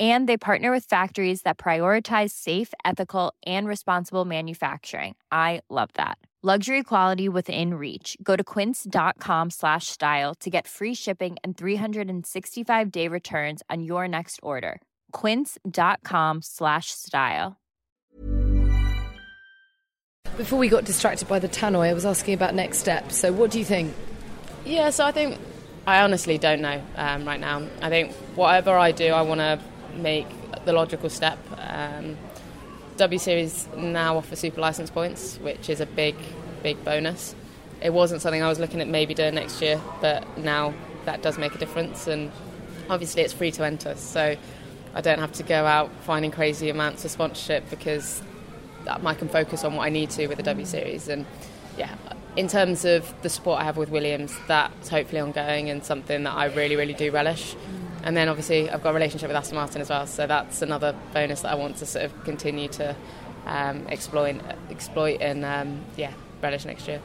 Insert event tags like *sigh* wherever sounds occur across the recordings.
And they partner with factories that prioritize safe, ethical, and responsible manufacturing. I love that. Luxury quality within reach. Go to quince.com slash style to get free shipping and 365 day returns on your next order. Quince.com slash style. Before we got distracted by the tannoy, I was asking about next steps. So, what do you think? Yeah, so I think I honestly don't know um, right now. I think whatever I do, I want to make the logical step. Um, W Series now offer super license points, which is a big, big bonus. It wasn't something I was looking at maybe doing next year, but now that does make a difference. And obviously, it's free to enter, so I don't have to go out finding crazy amounts of sponsorship because I can focus on what I need to with the W Series. And yeah, in terms of the support I have with Williams, that's hopefully ongoing and something that I really, really do relish. And then obviously I've got a relationship with Aston Martin as well, so that's another bonus that I want to sort of continue to um, exploit, exploit and um, yeah, relish next year.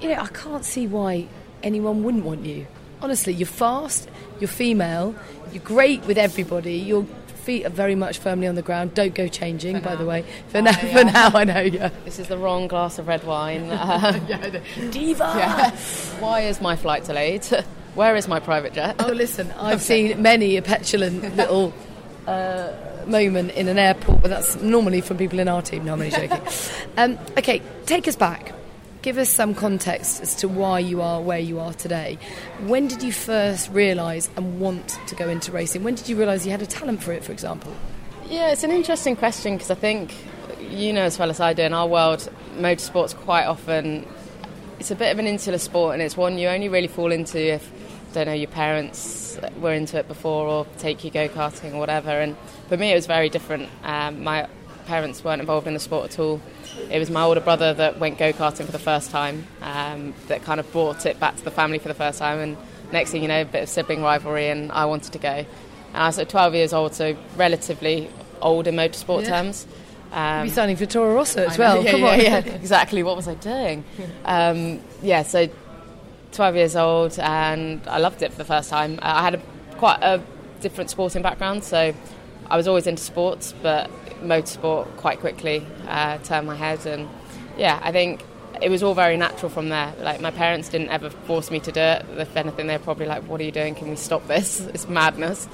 You know, I can't see why anyone wouldn't want you. Honestly, you're fast, you're female, you're great with everybody, your feet are very much firmly on the ground. Don't go changing, by the way. For, now, yeah. for now, I know, yeah. This is the wrong glass of red wine. *laughs* Um, yeah, Diva! yeah. Why is my flight delayed? *laughs* Where is my private jet? Oh, listen, *laughs* I've seen many a petulant little uh, moment in an airport, but that's normally from people in our team. No, I'm only joking. *laughs* um, okay, take us back. Give us some context as to why you are where you are today. When did you first realise and want to go into racing? When did you realise you had a talent for it, for example? Yeah, it's an interesting question because I think you know as well as I do in our world, motorsport's quite often it's a bit of an insular sport, and it's one you only really fall into if don't know your parents were into it before or take you go karting or whatever. And for me, it was very different. Um, my parents weren't involved in the sport at all. It was my older brother that went go karting for the first time, um, that kind of brought it back to the family for the first time. And next thing you know, a bit of sibling rivalry, and I wanted to go. And I was at 12 years old, so relatively old in motorsport Yeah. terms. Um, You'd be signing for Toro Rosso as I know, well. yeah, Come yeah, on. yeah, exactly. What was I doing? *laughs* Um, yeah, so 12 years old, and I loved it for the first time. I had a, quite a different sporting background, so I was always into sports, but motorsport quite quickly uh, turned my head, and yeah, I think it was all very natural from there. Like my parents didn't ever force me to do it. If anything, they're probably like, "What are you doing? Can we stop this? *laughs* It's madness."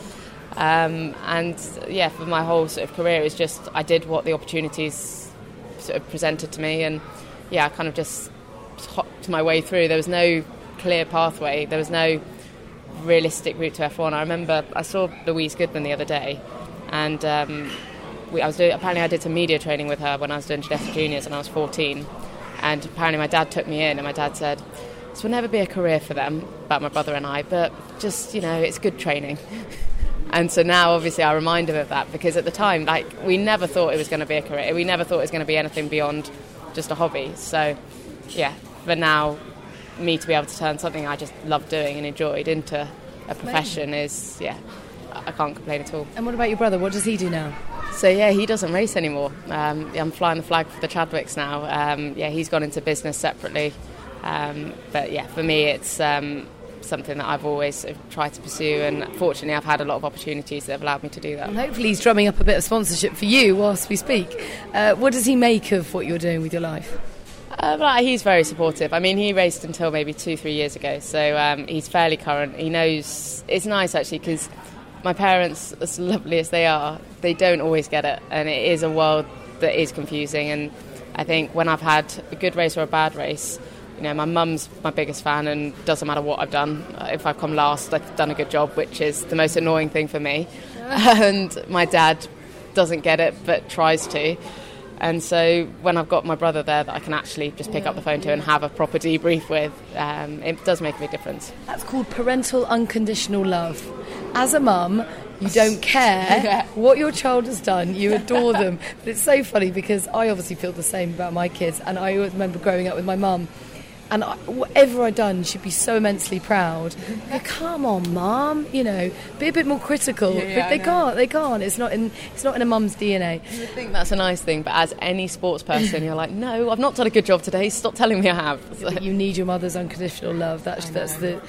Um, and yeah, for my whole sort of career, it's just I did what the opportunities sort of presented to me, and yeah, I kind of just hopped my way through. There was no clear pathway. There was no realistic route to F1. I remember I saw Louise Goodman the other day, and um, we, I was doing, apparently I did some media training with her when I was doing Ginetta Juniors and I was 14. And apparently my dad took me in, and my dad said, "This will never be a career for them, about my brother and I, but just you know, it's good training." *laughs* And so now, obviously, I remind him of that because at the time, like, we never thought it was going to be a career. We never thought it was going to be anything beyond just a hobby. So, yeah, but now, me to be able to turn something I just loved doing and enjoyed into a profession is, yeah, I can't complain at all. And what about your brother? What does he do now? So yeah, he doesn't race anymore. Um, I'm flying the flag for the Chadwicks now. Um, yeah, he's gone into business separately. Um, but yeah, for me, it's um, something that I've always tried to pursue, and fortunately, I've had a lot of opportunities that have allowed me to do that. And hopefully he's drumming up a bit of sponsorship for you whilst we speak. Uh, what does he make of what you're doing with your life? Uh, but he's very supportive. I mean, he raced until maybe two, three years ago, so um, he's fairly current. He knows it's nice actually because my parents, as lovely as they are, they don't always get it, and it is a world that is confusing. And I think when I've had a good race or a bad race, you know, my mum's my biggest fan, and doesn't matter what I've done. If I've come last, I've done a good job, which is the most annoying thing for me. *laughs* And my dad doesn't get it, but tries to. And so when I've got my brother there that I can actually just pick up the phone to and have a proper debrief with, um, it does make a big difference. That's called parental unconditional love. As a mum, you don't care *laughs* what your child has done, you adore them. But it's so funny because I obviously feel the same about my kids, and I always remember growing up with my mum. And I, whatever I'd done, she'd be so immensely proud. Go, Come on, mum, you know, be a bit more critical. Yeah, but they can't. They can't. It's not in. It's not in a mum's DNA. I think that's a nice thing, but as any sports person, you're like, no, I've not done a good job today. Stop telling me I have. *laughs* So- you need your mother's unconditional love. That's that's the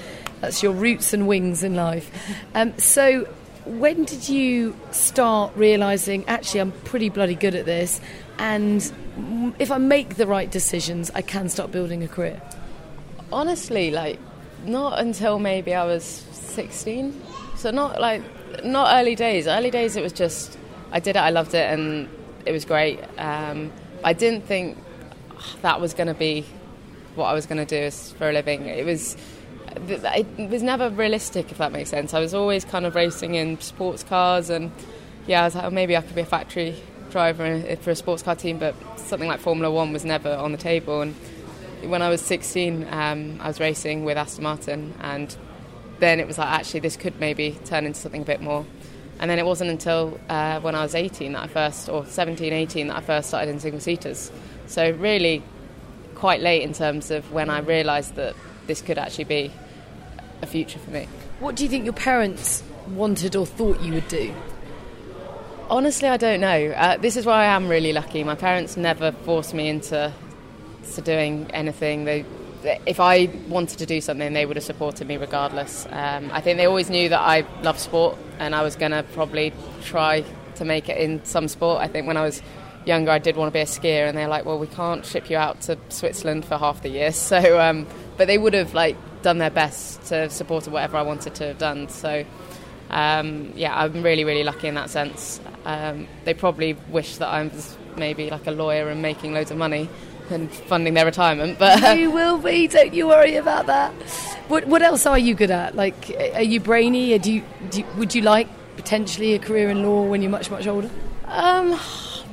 that's your roots and wings in life. Um, so, when did you start realizing actually I'm pretty bloody good at this, and if I make the right decisions, I can start building a career? Honestly, like not until maybe I was 16. So not like not early days. Early days it was just I did it, I loved it, and it was great. Um, I didn't think that was going to be what I was going to do for a living. It was it was never realistic, if that makes sense. I was always kind of racing in sports cars, and yeah, I was like, oh, maybe I could be a factory driver for a sports car team, but something like Formula One was never on the table. And when I was 16, um, I was racing with Aston Martin, and then it was like, actually, this could maybe turn into something a bit more. And then it wasn't until uh, when I was 18 that I first, or 17, 18, that I first started in single seaters. So really, quite late in terms of when I realised that this could actually be a future for me. What do you think your parents wanted or thought you would do? Honestly, I don't know. Uh, this is why I am really lucky. My parents never forced me into to doing anything. They, if I wanted to do something, they would have supported me regardless. Um, I think they always knew that I love sport, and I was going to probably try to make it in some sport. I think when I was younger, I did want to be a skier, and they're like, "Well, we can't ship you out to Switzerland for half the year." *laughs* So, um, but they would have like done their best to support whatever I wanted to have done. So um, yeah, I'm really, really lucky in that sense. Um, they probably wish that I was maybe like a lawyer and making loads of money and funding their retirement, but you will be. Don't you worry about that. What What else are you good at? Like, are you brainy? Do you, do you would you like potentially a career in law when you're much much older? um,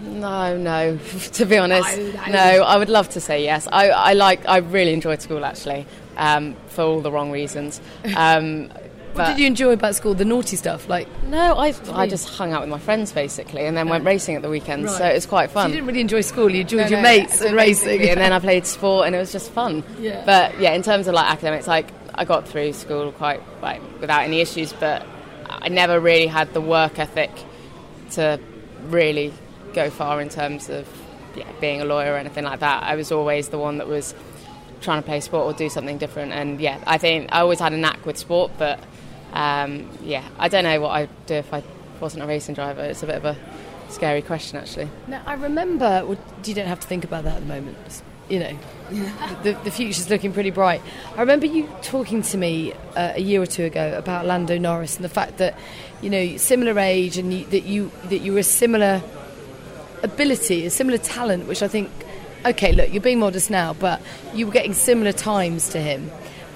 no, no. *laughs* to be honest, No, no. no. I would love to say yes. I, I like. I really enjoyed school actually, um, for all the wrong reasons. *laughs* Um, What did you enjoy about school? The naughty stuff, like No, I, I just hung out with my friends basically, and then went racing at the weekends. So it was quite So fun. you didn't really enjoy school. You enjoyed No, your no, mates and racing, and then I *laughs* played sport, and it was just fun. Yeah. But yeah, in terms of like academics, like I got through school quite like without any issues, but I never really had the work ethic to really go far in terms of yeah, being a lawyer or anything like that. I was always the one that was trying to play sport or do something different, and yeah, I think I always had a knack with sport, but um, yeah, I don't know what I'd do if I wasn't a racing driver. It's a bit of a scary question, actually. Now, I remember, well, you don't have to think about that at the moment. You know, the, the future's looking pretty bright. I remember you talking to me uh, a year or two ago about Lando Norris and the fact that, you know, similar age and you, that you that you were a similar ability, a similar talent, which I think, okay, look, you're being modest now, but you were getting similar times to him.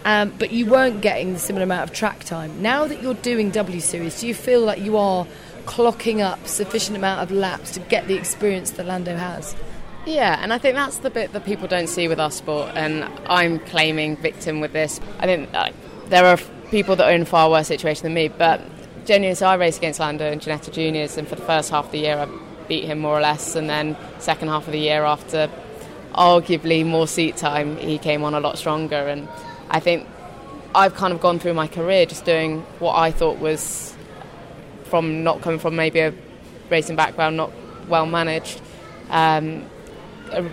Um, but you weren't getting the similar amount of track time. Now that you're doing W Series, do you feel like you are clocking up sufficient amount of laps to get the experience that Lando has? Yeah, and I think that's the bit that people don't see with our sport, and I'm claiming victim with this. I think uh, there are people that are in a far worse situation than me, but genuinely, so I raced against Lando and Ginetta Juniors, and for the first half of the year, I beat him more or less, and then second half of the year, after arguably more seat time, he came on a lot stronger, and I think I've kind of gone through my career just doing what I thought was from not coming from maybe a racing background, not well managed. Um, a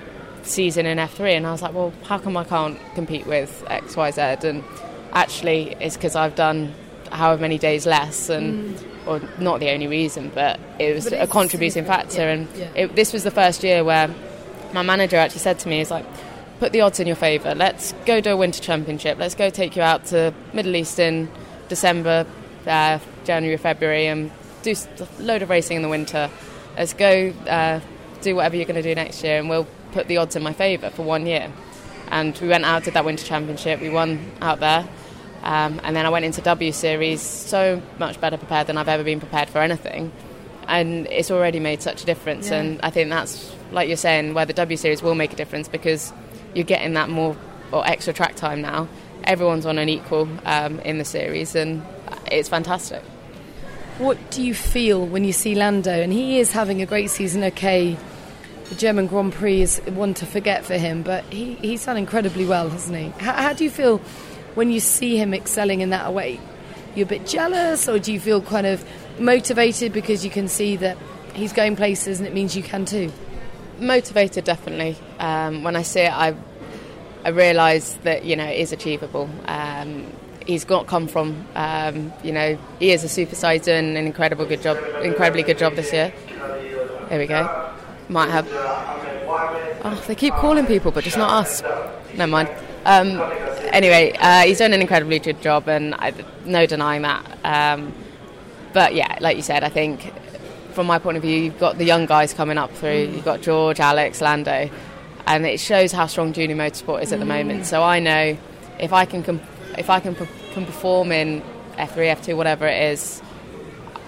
season in F3, and I was like, well, how come I can't compete with X, Y, Z? And actually, it's because I've done however many days less, and or not the only reason, but it was But a contributing factor. yeah, and yeah. It, this was the first year where my manager actually said to me, he's like." Put the odds in your favour. Let's go do a winter championship. Let's go take you out to Middle East in December, uh, January, February, and do a load of racing in the winter. Let's go uh, do whatever you're going to do next year, and we'll put the odds in my favour for one year. And we went out, did that winter championship, we won out there. Um, and then I went into W Series so much better prepared than I've ever been prepared for anything. And it's already made such a difference. Yeah. And I think that's, like you're saying, where the W Series will make a difference because you're getting that more or extra track time now. Everyone's on an equal um, in the series, and it's fantastic. What do you feel when you see Lando? And he is having a great season, okay. The German Grand Prix is one to forget for him, but he, he's done incredibly well, hasn't he? How, how do you feel when you see him excelling in that way? You're a bit jealous, or do you feel kind of motivated because you can see that he's going places and it means you can too? Motivated, definitely. Um, when I see it, I I realise that you know it is achievable. Um, he's got come from. Um, you know, he is a superstar. He's doing an incredible good job, incredibly good job this year. There we go. Might have. Oh, they keep calling people, but just not us. Never mind. Um, anyway, uh, he's done an incredibly good job, and I, no denying that. Um, but yeah, like you said, I think from my point of view, you've got the young guys coming up through. Mm. You've got George, Alex, Lando, and it shows how strong junior motorsport is at the moment. Mm. So I know if I can com- if I can, can perform in F3, F2, whatever it is,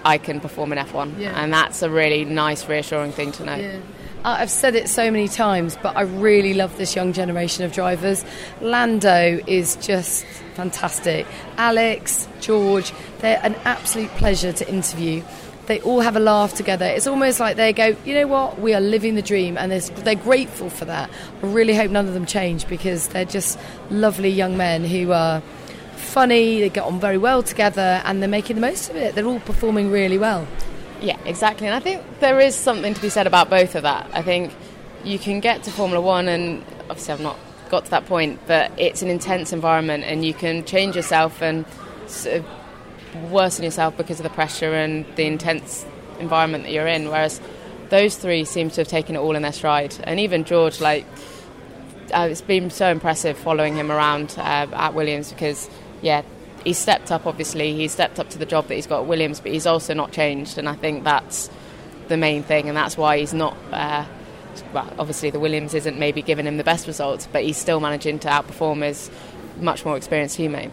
I can perform in F1. Yeah. And that's a really nice, reassuring thing to know. Yeah. Uh, I've said it so many times, but I really love this young generation of drivers. Lando is just fantastic. Alex, George, they're an absolute pleasure to interview. They all have a laugh together. It's almost like they go, you know what, we are living the dream, and they're, they're grateful for that. I really hope none of them change because they're just lovely young men who are funny, they get on very well together, and they're making the most of it. They're all performing really well. Yeah, exactly. And I think there is something to be said about both of that. I think you can get to Formula One, and obviously I've not got to that point, but it's an intense environment, and you can change yourself and sort of worsen yourself because of the pressure and the intense environment that you're in. Whereas those three seem to have taken it all in their stride, and even George, like. Uh, it's been so impressive following him around uh, at Williams because yeah, he's stepped up. Obviously, he's stepped up to the job that he's got at Williams, but he's also not changed, and I think that's the main thing, and that's why he's not. Uh, well, obviously, the Williams isn't maybe giving him the best results, but he's still managing to outperform his much more experienced teammate.